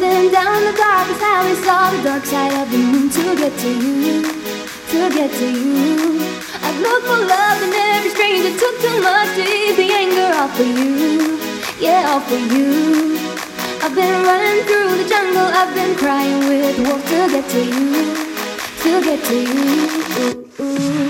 been down the darkest alley, saw the dark side of the moon to get to you, to get to you. I've looked for love in every stranger, took too much to ease the anger off for you, yeah, off for you. I've been running through the jungle, I've been crying with wolves to get to you, to get to you. Ooh, ooh.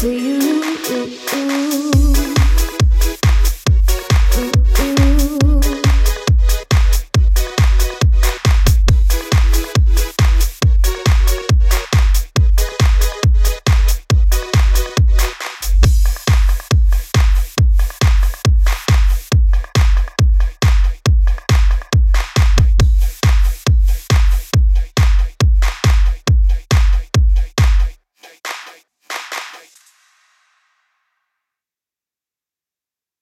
to you.